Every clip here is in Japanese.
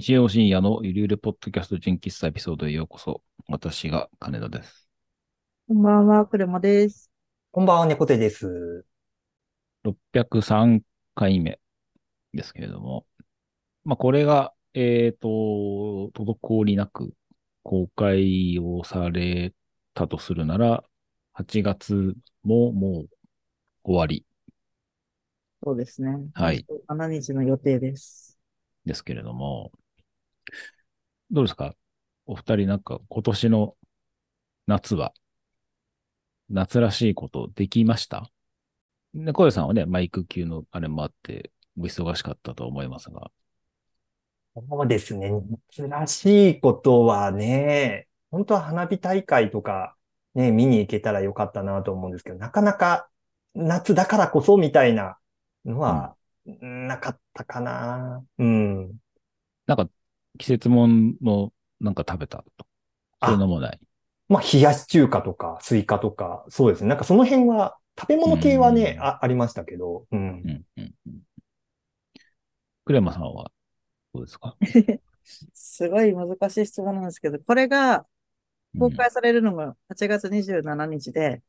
日曜深夜のゆるゆるポッドキャスト純喫茶エピソードへようこそ。私が金田です。こんばんは、車です。こんばんは、猫手です。603回目ですけれども。まあ、これが、えっ、と、滞りなく公開をされたとするなら、8月ももう終わりそうですね。はい。7日の予定です。ですけれども、どうですか？お二人なんか今年の夏は、夏らしいことできました？で、小出さんはね、マイク級のあれもあって、お忙しかったと思いますが。そうですね。夏らしいことはね、本当は花火大会とかね、見に行けたらよかったなと思うんですけど、なかなか夏だからこそみたいなのはなかったかな。うん。なんか、季節もんのなんか食べたと。そういうのもない。まあ、冷やし中華とかスイカとか、そうですね。なんかその辺は、食べ物系はね、うんあ、ありましたけど、うん。うん、うん、うん。クレマさんはどうですか？すごい難しい質問なんですけど、これが公開されるのが8月27日で、うん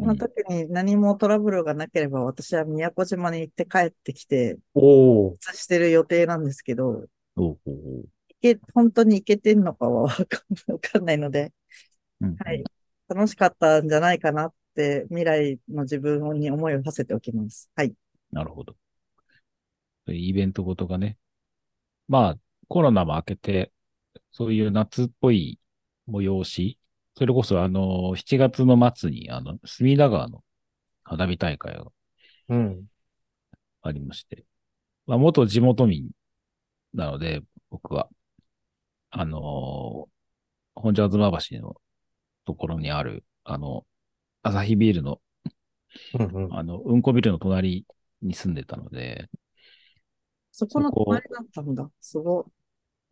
その時に何もトラブルがなければ私は宮古島に行って帰ってきて、おー。してる予定なんですけど、うんおけ、本当に行けてんのかはわかんわかんないので、うんはい。楽しかったんじゃないかなって未来の自分に思いを馳せておきます。はい。なるほど。イベントごとがね。まあ、コロナも明けて、そういう夏っぽい催し、それこそあの、7月の末に、あの、隅田川の花火大会がうん。ありまして、まあ、元地元民なので、僕は、あの本所吾妻橋のところにある、あの、アサヒビールの、うんうん。あの、うんこビルの隣に住んでたので、そこの隣だったんだ。すごい。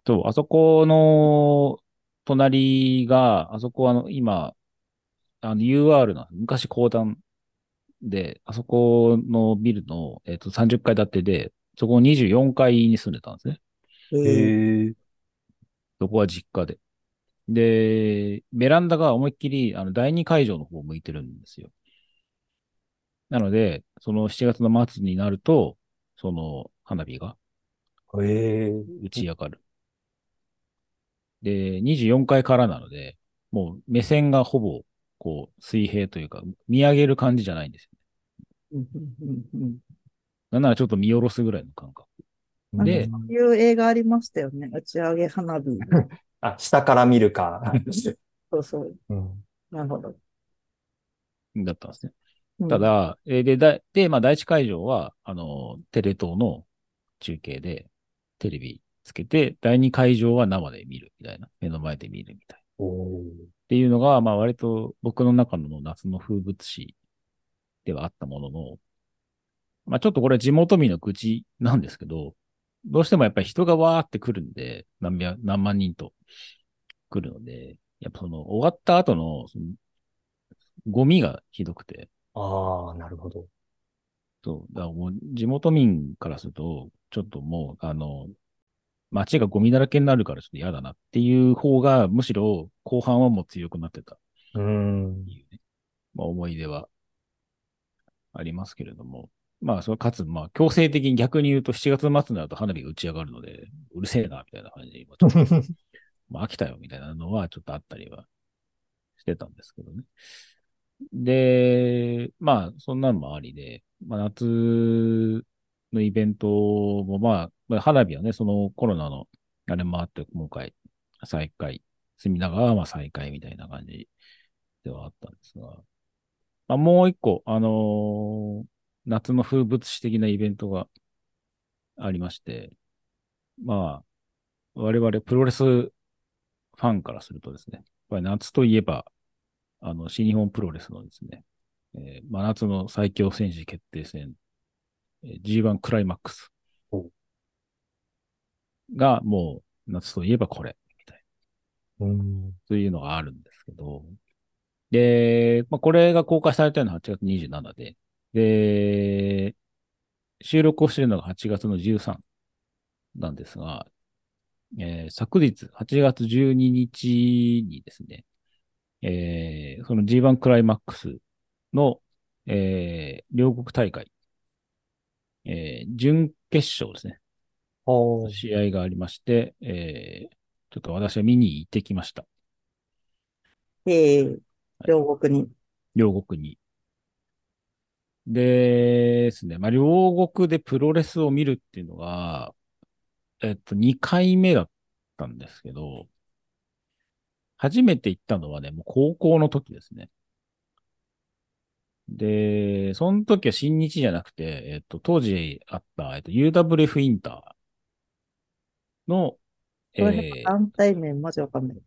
そう、あそこの隣が、あそこはあの、今、あの UR の昔公団で、あそこのビルの、えっと30階建てで、そこの24階に住んでたんですね。へえ。そこは実家で。で、ベランダが思いっきり、あの、第二会場の方を向いてるんですよ。なので、その7月の末になると、その花火がへえ。打ち上がる。で、24階からなので、もう目線がほぼ、こう、水平というか、見上げる感じじゃないんですよ。うんうんうんうんなんならちょっと見下ろすぐらいの感覚。でいう映画ありましたよね。打ち上げ花火。あ、下から見るか。そうそう。うん。なるほど。だったんですね。うんた、だ、えーで、だで、まあ、第一会場は、あの、テレ東の中継で、テレビつけて、第二会場は生で見るみたいな。目の前で見るみたいな。っていうのが、まあ割と僕の中の夏の風物詩ではあったものの、まあちょっとこれ地元民の愚痴なんですけど、どうしてもやっぱり人がわーって来るんで、何百、何万人と来るので、やっぱその終わった後の、そのゴミがひどくて、ああ、なるほど。そう、だからもう地元民からすると、ちょっともう、あの、街がゴミだらけになるからちょっと嫌だなっていう方が、むしろ後半はもう強くなってた。うーんまあ、思い出はありますけれども。まあ、それかつ、まあ、強制的に逆に言うと7月末になると花火が打ち上がるので、うるせえな、みたいな感じで、まあ、飽きたよ、みたいなのはちょっとあったりはしてたんですけどね。で、まあ、そんなのもありで、まあ、夏のイベントも、まあ、まあ花火はね、そのコロナのあれもあって、今回再開、隅田川はまあ再開みたいな感じではあったんですが、まあ、もう一個、あのー夏の風物詩的なイベントがありまして、まあ、我々プロレスファンからするとですね、やっぱり夏といえば、あの、新日本プロレスのですね、えー真夏の最強戦士決定戦、えー G1 クライマックスおがもう夏といえばこれ、みたいな。うん。というのがあるんですけど、で、まあ、これが公開されたのは8月27で、で、収録をしているのが8月の13なんですが、えー昨日、8月12日にですね、えーその G1 クライマックスの、えー両国大会、えー準決勝ですね。試合がありまして、えーちょっと私は見に行ってきました。ええ両国に。両国に。でですね、まあ、両国でプロレスを見るっていうのが、えっと、2回目だったんですけど、初めて行ったのはね、もう高校の時ですね。で、その時は新日じゃなくて、えっと、当時あった、えっと、UWF インターの、えー団体名マジわかんない。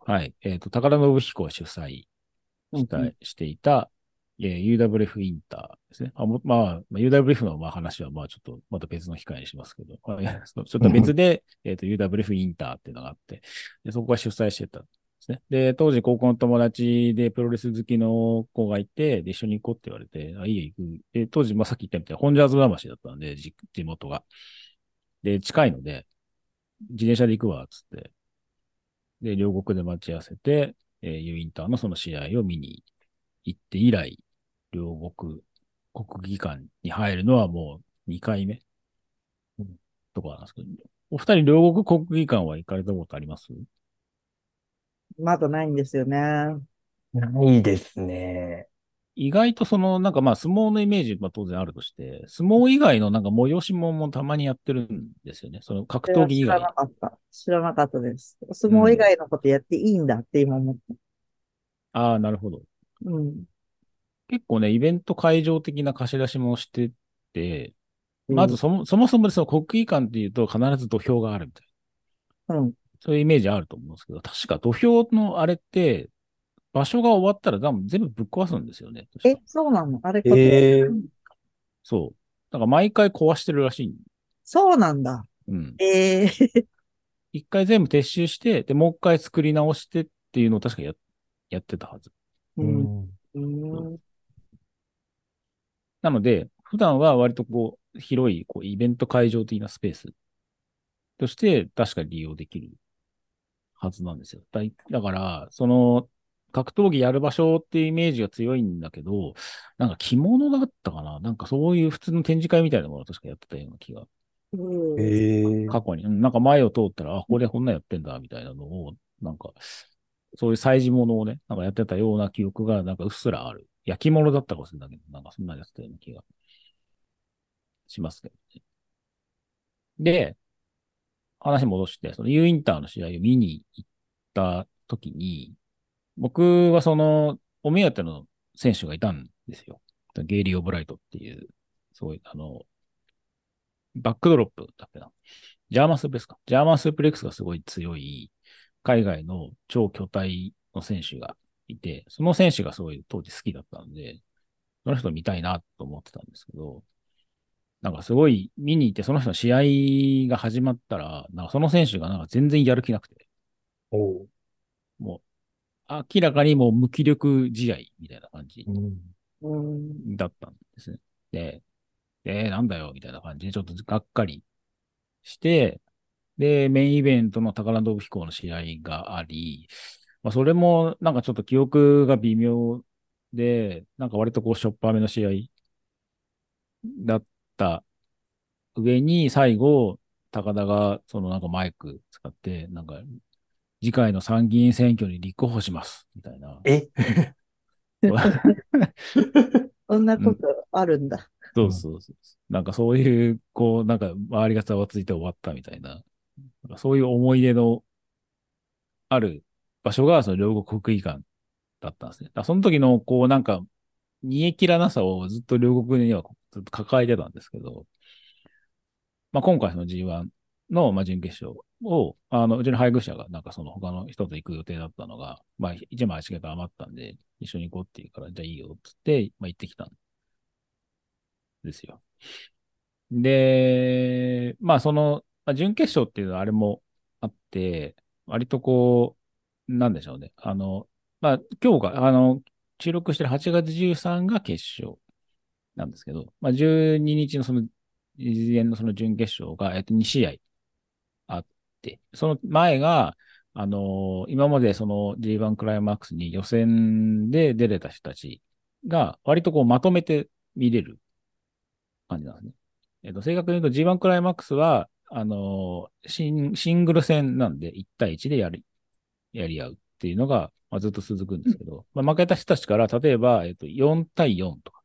はい。えっ、と、高田信彦が主催した、うんしていた、えー UWF インターですね。あもまあ、まあ、UWF のまあ話は、まあちょっと、また別の機会にしますけど、まあちょっと別で、えっと、UWF インターっていうのがあって、でそこが主催してたんですね。で、当時高校の友達でプロレス好きの子がいて、で、一緒に行こうって言われて、あ、いいよ行く。で、当時、まあさっき言ったみたいに、本ジャーズ魂だったんで、じ地元が。で、近いので、自転車で行くわ、つって。で、両国で待ち合わせて、えー、ユインターのその試合を見に行って以来、両国国技館に入るのはもう2回目？うんとかなんですけど、お二人両国国技館は行かれたことあります？まだないんですよね。ないですね。意外とその、なんかまあ相撲のイメージは当然あるとして、相撲以外のなんか催し物もたまにやってるんですよね。その格闘技以外知らな。かった。知らなかったです。相撲以外のことやっていいんだって今思った。ああ、なるほど。うん。結構ね、イベント会場的な貸し出しもしてて、うんまずそもそもそもその国技館っていうと必ず土俵があるみたいな。うん。そういうイメージあると思うんですけど、確か土俵のあれって、場所が終わったら全部ぶっ壊すんですよね。確えか、そうなの？あれ、えーそう。だから毎回壊してるらしい。そうなんだ。うん。ええ一回全部撤収して、で、もう一回作り直してっていうのを確かややってたはず。う。うんん。うん。なので、普段は割とこう、広いこうイベント会場的なスペースとして確かに利用できるはずなんですよ。だいだから、その、格闘技やる場所っていうイメージが強いんだけど、なんか着物だったかな？なんかそういう普通の展示会みたいなものを確かやってたような気が、うん。えー。過去に、うんなんか前を通ったら、あ、これこんなんやってんだ、みたいなのを、なんか、そういう催事物をね、なんかやってたような記憶が、なんかうっすらある。焼き物だったかもしれないけど、なんかそんなやってたような気がしますけどね。で、話戻して、その U インターの試合を見に行った時に、僕はその、お目当ての選手がいたんですよ。ゲイリー・オブライトっていう、そうい、あの、バックドロップだっけな。ジャーマンスープレックスか。ジャーマンスープレックスがすごい強い、海外の超巨体の選手がいて、その選手がすごい当時好きだったんで、その人見たいなと思ってたんですけど、なんかすごい見に行って、その人の試合が始まったら、なんかその選手がなんか全然やる気なくて、おうもう、明らかにもう無気力試合みたいな感じ。だったんですね。で、えー、なんだよ、みたいな感じで、ちょっとがっかりして、で、メインイベントの高田信彦の試合があり、まあ、それもなんかちょっと記憶が微妙で、なんか割とこう、しょっぱめの試合だった上に、最後、高田がそのなんかマイク使って、なんか、次回の参議院選挙に立候補します、みたいな。え？そんなことあるんだ。そうそうそう。なんかそういう、こう、なんか周りがざわついて終わったみたいな、なんかそういう思い出のある場所が、その両国国技館だったんですね。その時の、こう、なんか、煮え切らなさをずっと両国にはずっと抱えてたんですけど、まあ今回その G1 の、まあ、準決勝を、あの、うちの配偶者がなんかその他の人と行く予定だったのが、まあ一枚チケット余ったんで、一緒に行こうって言うから、じゃあいいよって言って、まあ行ってきたんですよ。で、まあその、まあ、準決勝っていうのはあれもあって、割とこう、なんでしょうね。あの、まあ今日が、あの、収録してる8月13が決勝なんですけど、まあ12日のその、事前のその準決勝が、えっと2試合あって、その前が、あの今までその G1 クライマックスに予選で出れた人たちが割とこうまとめて見れる感じなんですね。えっと、正確に言うと G1 クライマックスは、あのシン、シングル戦なんで1対1でやり、やり合うっていうのが、まあ、ずっと続くんですけど、まあ、負けた人たちから、例えば、えっと、4対4とか、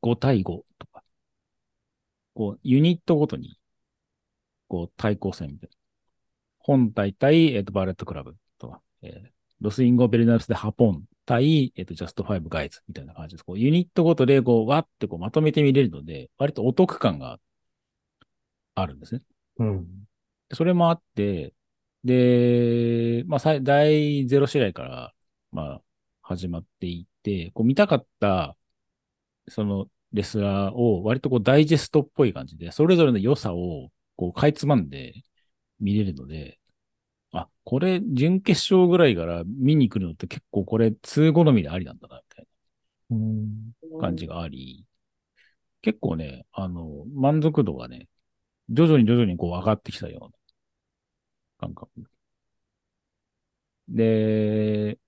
5対5とか、こう、ユニットごとに、こう、対抗戦みたいな。本体対、えっと、バレットクラブとか、えーロス・インゴベルナブレス・デ・ハポン対、えっと、ジャストファイブガイズみたいな感じです。こう、ユニットごとで、こう、わってこう、まとめて見れるので、割とお得感があるんですね。うん。それもあって、で、まあ、第0試合から、まあ、始まっていって、こう見たかった、そのレスラーを割とこうダイジェストっぽい感じで、それぞれの良さをこうかいつまんで見れるので、あ、これ準決勝ぐらいから見に来るのって結構これ通好みでありなんだな、みたいうん。な感じがあり、結構ね、あの、満足度がね、徐々に徐々にこう上がってきたような感覚。で、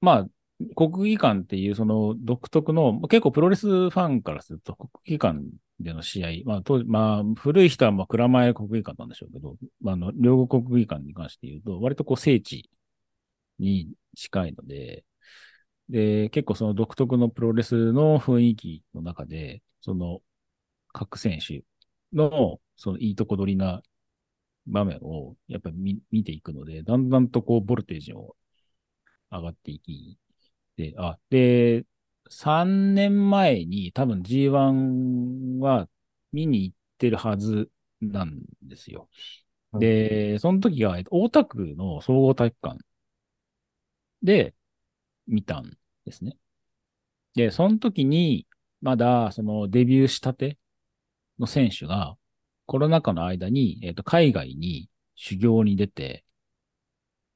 まあ、国技館っていうその独特の、結構プロレスファンからすると国技館での試合、まあ当時、まあ古い人はまあ蔵前国技館なんでしょうけど、まあの、両国国技館に関して言うと、割とこう聖地に近いので、で、結構その独特のプロレスの雰囲気の中で、その各選手のそのいいとこ取りな場面をやっぱり見見ていくので、だんだんとこうボルテージを上がっていき、で、あ、で、3年前に多分 G1 は見に行ってるはずなんですよ。で、その時は、えっと大田区の総合体育館で見たんですね。で、その時に、まだ、そのデビューしたての選手が、コロナ禍の間に、えっと、海外に修行に出て、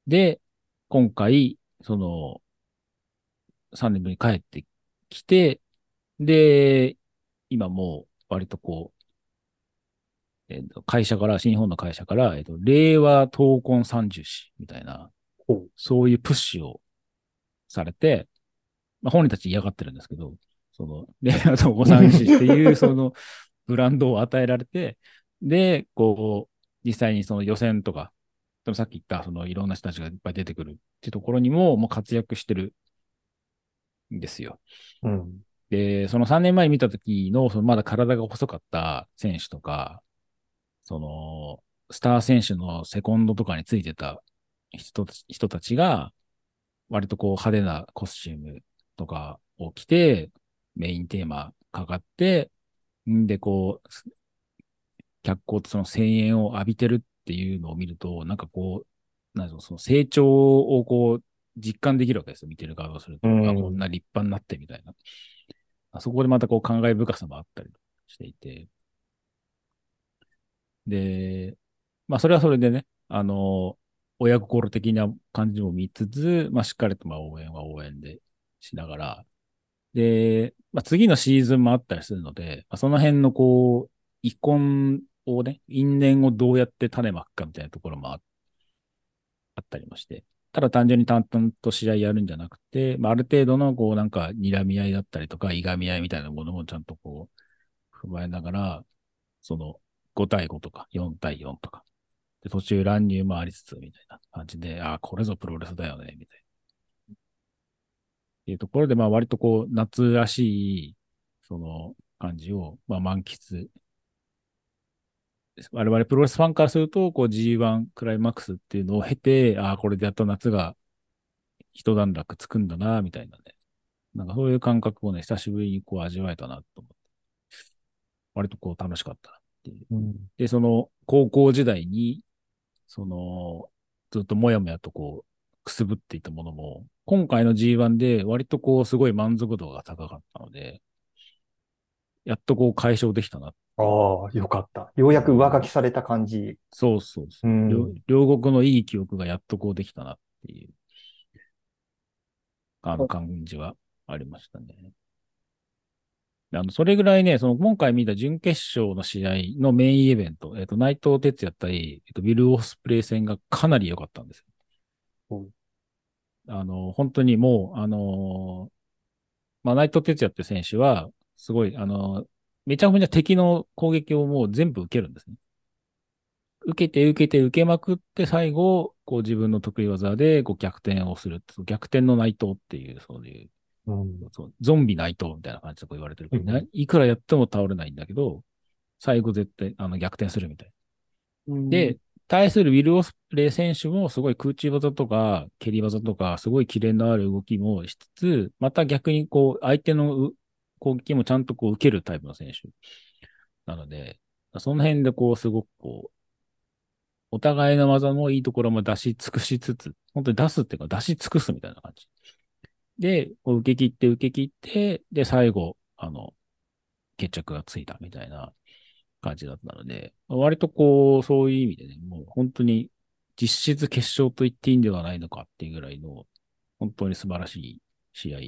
で、今回、その、3年ぶりに帰ってきて、で、今もう割とこう、えっと、会社から、新日本の会社から、えっと、令和闘魂三十士みたいなそういうプッシュをされて、まあ、本人たち嫌がってるんですけど、その、令和闘魂三十士っていう、その、ブランドを与えられて、で、こう、実際にその予選とか、でもさっき言った、そのいろんな人たちがいっぱい出てくるっていうところにも、もう活躍してるんですよ。うん。で、その3年前見た時の、そのまだ体が細かった選手とか、その、スター選手のセコンドとかについてた人たち人たちが、割とこう派手なコスチュームとかを着て、メインテーマかかって、んで、こう、脚光とその声援を浴びてるっていうのを見ると、なんかこう、なんその成長をこう、実感できるわけですよ。見てる側をすると。うんあこんな立派になってみたいな。あそこでまたこう感慨深さもあったりしていて。で、まあそれはそれでね、あの、親心的な感じも見つつ、まあしっかりとまあ応援は応援でしながら、で、まあ次のシーズンもあったりするので、まあ、その辺のこう、遺恨をね、因縁をどうやって種まくかみたいなところもあったりもして、ただ単純に淡々と試合やるんじゃなくて、まあ、ある程度のこうなんか睨み合いだったりとか、いがみ合いみたいなものもちゃんとこう、踏まえながら、その5対5とか4対4とか、で途中乱入もありつつみたいな感じで、ああ、これぞプロレスだよね、みたいな。っていうところで、まあ割とこう、夏らしい、その感じを、まあ満喫我々プロレスファンからすると、こう G1 クライマックスっていうのを経て、ああ、これでやっと夏が一段落つくんだな、みたいなね。なんかそういう感覚をね、久しぶりにこう味わえたなと思って。割とこう楽しかったなっていう。うん。で、その高校時代に、その、ずっともやもやとこう、くすぶっていたものも、今回の G1 で割とこう、すごい満足度が高かったので、やっとこう解消できたな。ああ、よかった。ようやく上書きされた感じ。そうそうそうう。ん。両両国のいい記憶がやっとこうできたなっていう、あの感じはありましたね。あの、それぐらいね、その今回見た準決勝の試合のメインイベント、えっ、と、内藤哲也対、えっ、と、ビル・オスプレイ戦がかなり良かったんですよ。うんあの、本当にもう、あのまあ、内藤哲也って選手は、すごい、あのめちゃめちゃ敵の攻撃をもう全部受けるんですね。受けて受けて受けまくって最後、こう自分の得意技でこう逆転をする。逆転の内藤っていう、そういう、うん。そうゾンビ内藤みたいな感じでこう言われてる、うんないくらやっても倒れないんだけど、最後絶対あの逆転するみたいな。で、対するウィル・オスプレイ選手もすごい空中技とか蹴り技とかすごいキレのある動きもしつつ、また逆にこう相手のう攻撃もちゃんとこう受けるタイプの選手なので、その辺でこうすごくこう、お互いの技のいいところも出し尽くしつつ、本当に出すっていうか出し尽くすみたいな感じ。で、こう受け切って受け切って、で、最後、あの、決着がついたみたいな感じだったので、割とこう、そういう意味でね、もう本当に実質決勝と言っていいんではないのかっていうぐらいの、本当に素晴らしい試合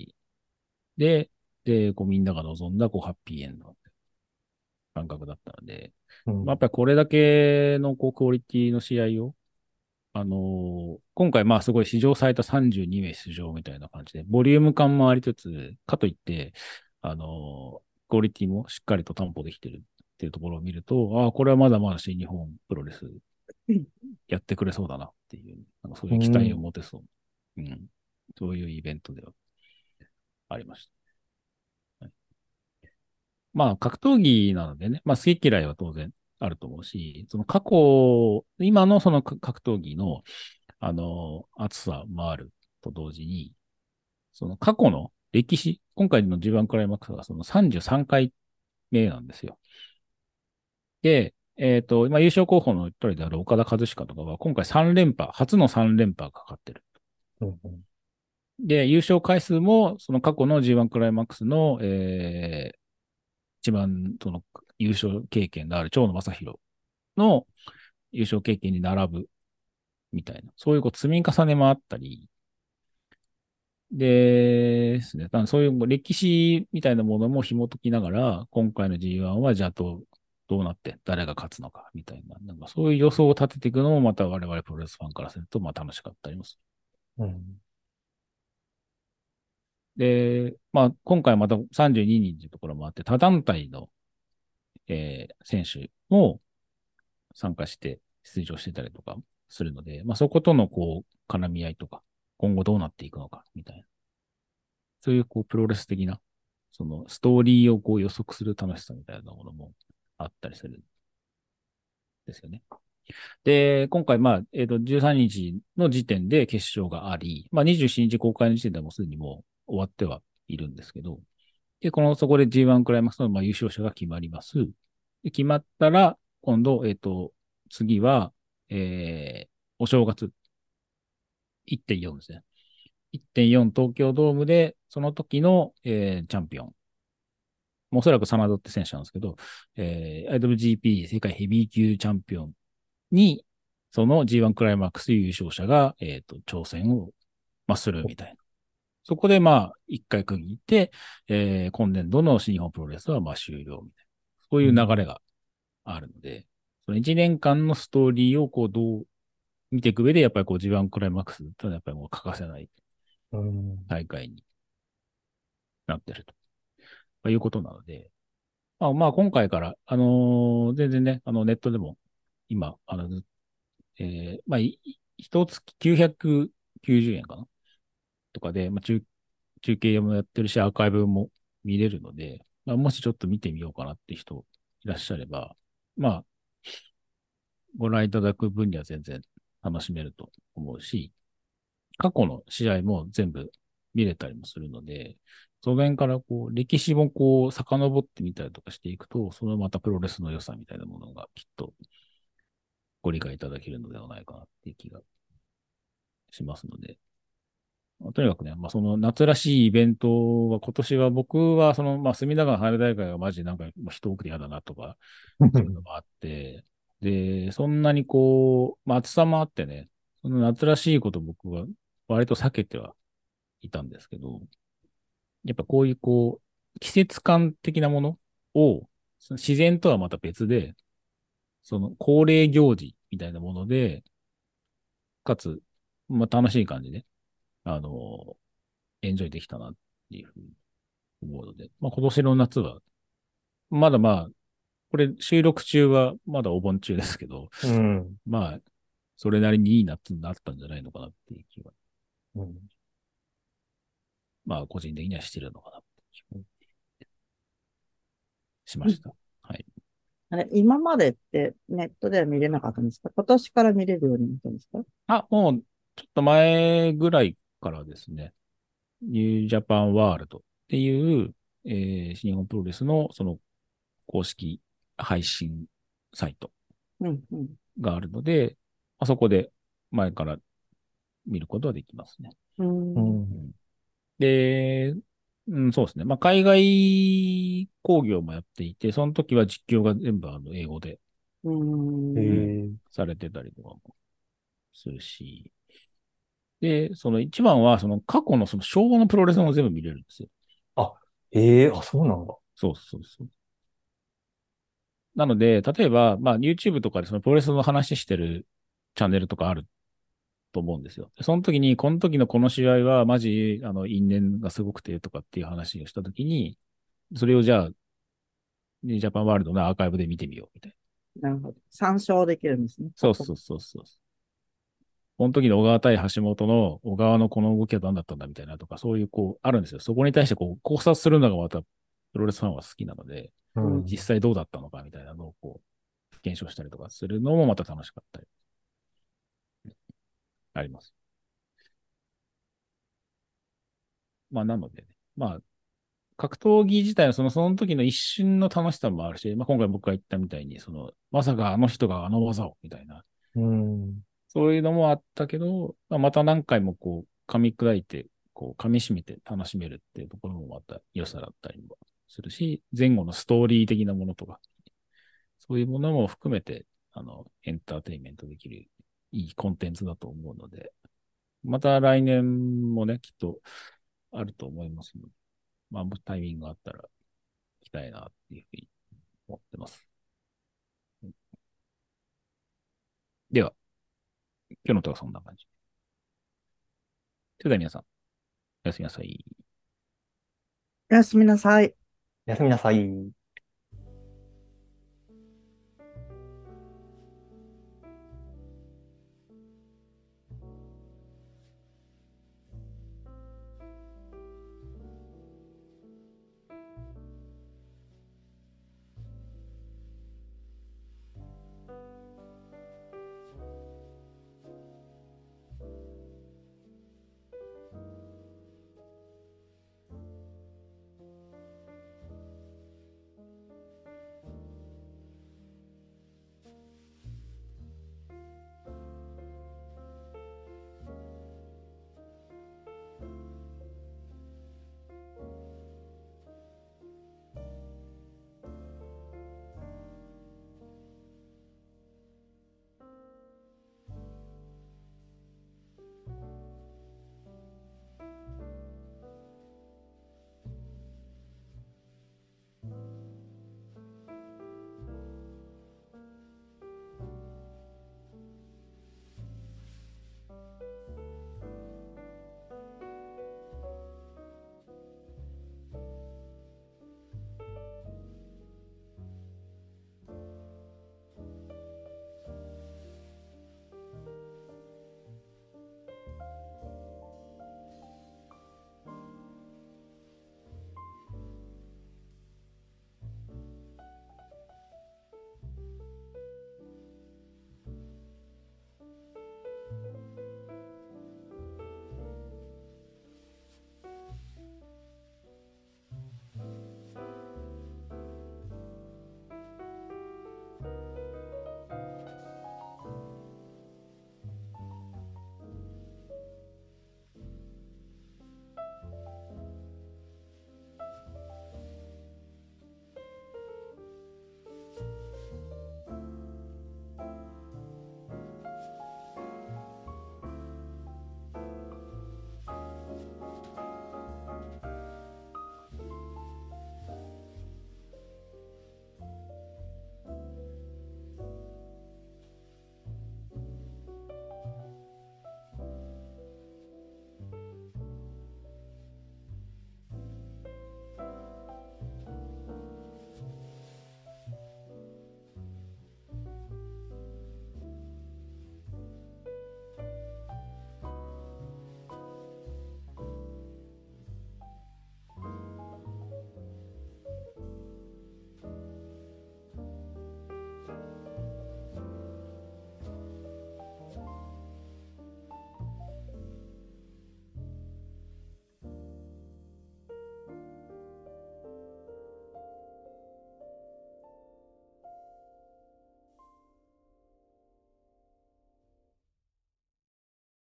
で、で、こうみんなが望んだこうハッピーエンドの感覚だったので、うんまあやっぱりこれだけのこうクオリティの試合を、あのー今回まあすごい史上最多32名出場みたいな感じで、ボリューム感もありつつ、かといって、あのークオリティもしっかりと担保できてるっていうところを見ると、ああ、これはまだまだ新日本プロレスやってくれそうだなっていう、なんかそういう期待を持てそう。うん。そういうイベントではありました。はいまあ、格闘技なのでね、まあ、好き嫌いは当然あると思うし、その過去、今のそのか格闘技の、あの、熱さもあると同時に、その過去の歴史、今回の G1 クライマックスがその33回目なんですよ。で、えっ、と、今優勝候補の一人である岡田和親とかは、今回3連覇、初の3連覇がかかってる。うんで、優勝回数も、その過去の G1 クライマックスの、えー、一番、その、優勝経験のある長野正弘の優勝経験に並ぶ、みたいな。そういうこう積み重ねもあったり、ですね。そういう歴史みたいなものも紐解きながら、今回の G1 はじゃあどう、どうなって誰が勝つのか、みたいな。なんかそういう予想を立てていくのもまた我々プロレスファンからすると、まあ楽しかったりもする。うんで、まあ、今回また32人というところもあって、他団体の、えー選手も参加して出場してたりとかするので、まあ、そことのこう、絡み合いとか、今後どうなっていくのか、みたいな。そういうこう、プロレス的な、そのストーリーをこう予測する楽しさみたいなものもあったりするですよね。で、今回、まあ、えっ、と、13日の時点で決勝があり、まあ、27日公開の時点でもすでにもう終わってはいるんですけど、で、この、そこで G1 クライマックスの、まあ、優勝者が決まります。で決まったら、今度、えっ、と、次は、えー、お正月。1.4ですね。1.4東京ドームで、その時の、えーチャンピオン。おそらくサナドって選手なんですけど、えー IWGP 世界ヘビー級チャンピオンに、その G1 クライマックス優勝者が、えっ、と、挑戦を、まあ、するみたいな。そこで、まあ、一回区切って、えー今年度の新日本プロレスは、まあ、終了みたいな。そういう流れがあるので、その1年間のストーリーを、こう、どう見ていく上で、やっぱりこう、G1 クライマックスってのはやっぱりもう欠かせないうん大会になってると。まあいうことなので、まあ、まあ、今回から、あのー全然ね、あの、ネットでも、今、あの、えーまあ、い一月990円かな？とかで、まあ、中、中継もやってるし、アーカイブも見れるので、まあ、もしちょっと見てみようかなって人いらっしゃれば、まあ、ご覧いただく分には全然楽しめると思うし、過去の試合も全部見れたりもするので、その辺からこう、歴史もこう、遡ってみたりとかしていくと、そのまたプロレスの良さみたいなものがきっとご理解いただけるのではないかなっていう気がしますので、とにかくね、まあ、その夏らしいイベントは今年は僕はその、まあ、隅田川花火大会がマジなんか人多くて嫌だなとか、そういうのがあって、で、そんなにこう、まあ、暑さもあってね、その夏らしいこと僕は割と避けてはいたんですけど、やっぱこういうこう、季節感的なものを、その自然とはまた別で、その恒例行事みたいなもので、かつ、まあ楽しい感じで、あの、エンジョイできたなっていうふうに思うので、まあ今年の夏は、まだまあ、これ収録中はまだお盆中ですけど、うん。まあ、それなりにいい夏になったんじゃないのかなっていう気は、うんまあ個人的にはしてるのかなって気がしました。はい。あれ、今までってネットでは見れなかったんですか？今年から見れるようになったんですか？あ、もう、ちょっと前ぐらいからですね、ニュージャパンワールドっていう、えー、新日本プロレスのその公式配信サイトうん、うん。があるので、あそこで前から見ることはできますね。うんうんで、うん、そうですね。まあ、海外工業もやっていて、その時は実況が全部あの英語でうん。されてたりとかもするし、で、その一番は、その過去のその昭和のプロレスも全部見れるんですよ。ええあ、そうなんだ。そうそうそう。なので、例えば、まあ、YouTube とかでそのプロレスの話してるチャンネルとかあると思うんですよ。その時に、この時のこの試合は、マジ、あの、因縁がすごくてとかっていう話をした時に、それをじゃあ、ジャパンワールドのアーカイブで見てみようみたいな。なるほど。参照できるんですね。そうそうそうそう。この時の小川対橋本の小川のこの動きは何だったんだみたいなとか、そういうこう、あるんですよ。そこに対してこう、考察するのがまた、プロレスファンは好きなので、うん実際どうだったのかみたいなのをこう、検証したりとかするのもまた楽しかったり。あります。まあ、なのでね。まあ、格闘技自体のその、その時の一瞬の楽しさもあるし、まあ、今回僕が言ったみたいに、その、まさかあの人があの技を、みたいな、うん。そういうのもあったけど、まあ、また何回もこう、噛み砕いて、こう、噛み締めて楽しめるっていうところもまた良さだったりもするし、前後のストーリー的なものとか、そういうものも含めて、あの、エンターテインメントできるいいコンテンツだと思うので、また来年もね、きっとあると思いますので、まあ、タイミングがあったら、行きたいなっていうふうに思ってます。では、今日のとはそんな感じ。それでは皆さん、おやすみなさい。おやすみなさい。おやすみなさい。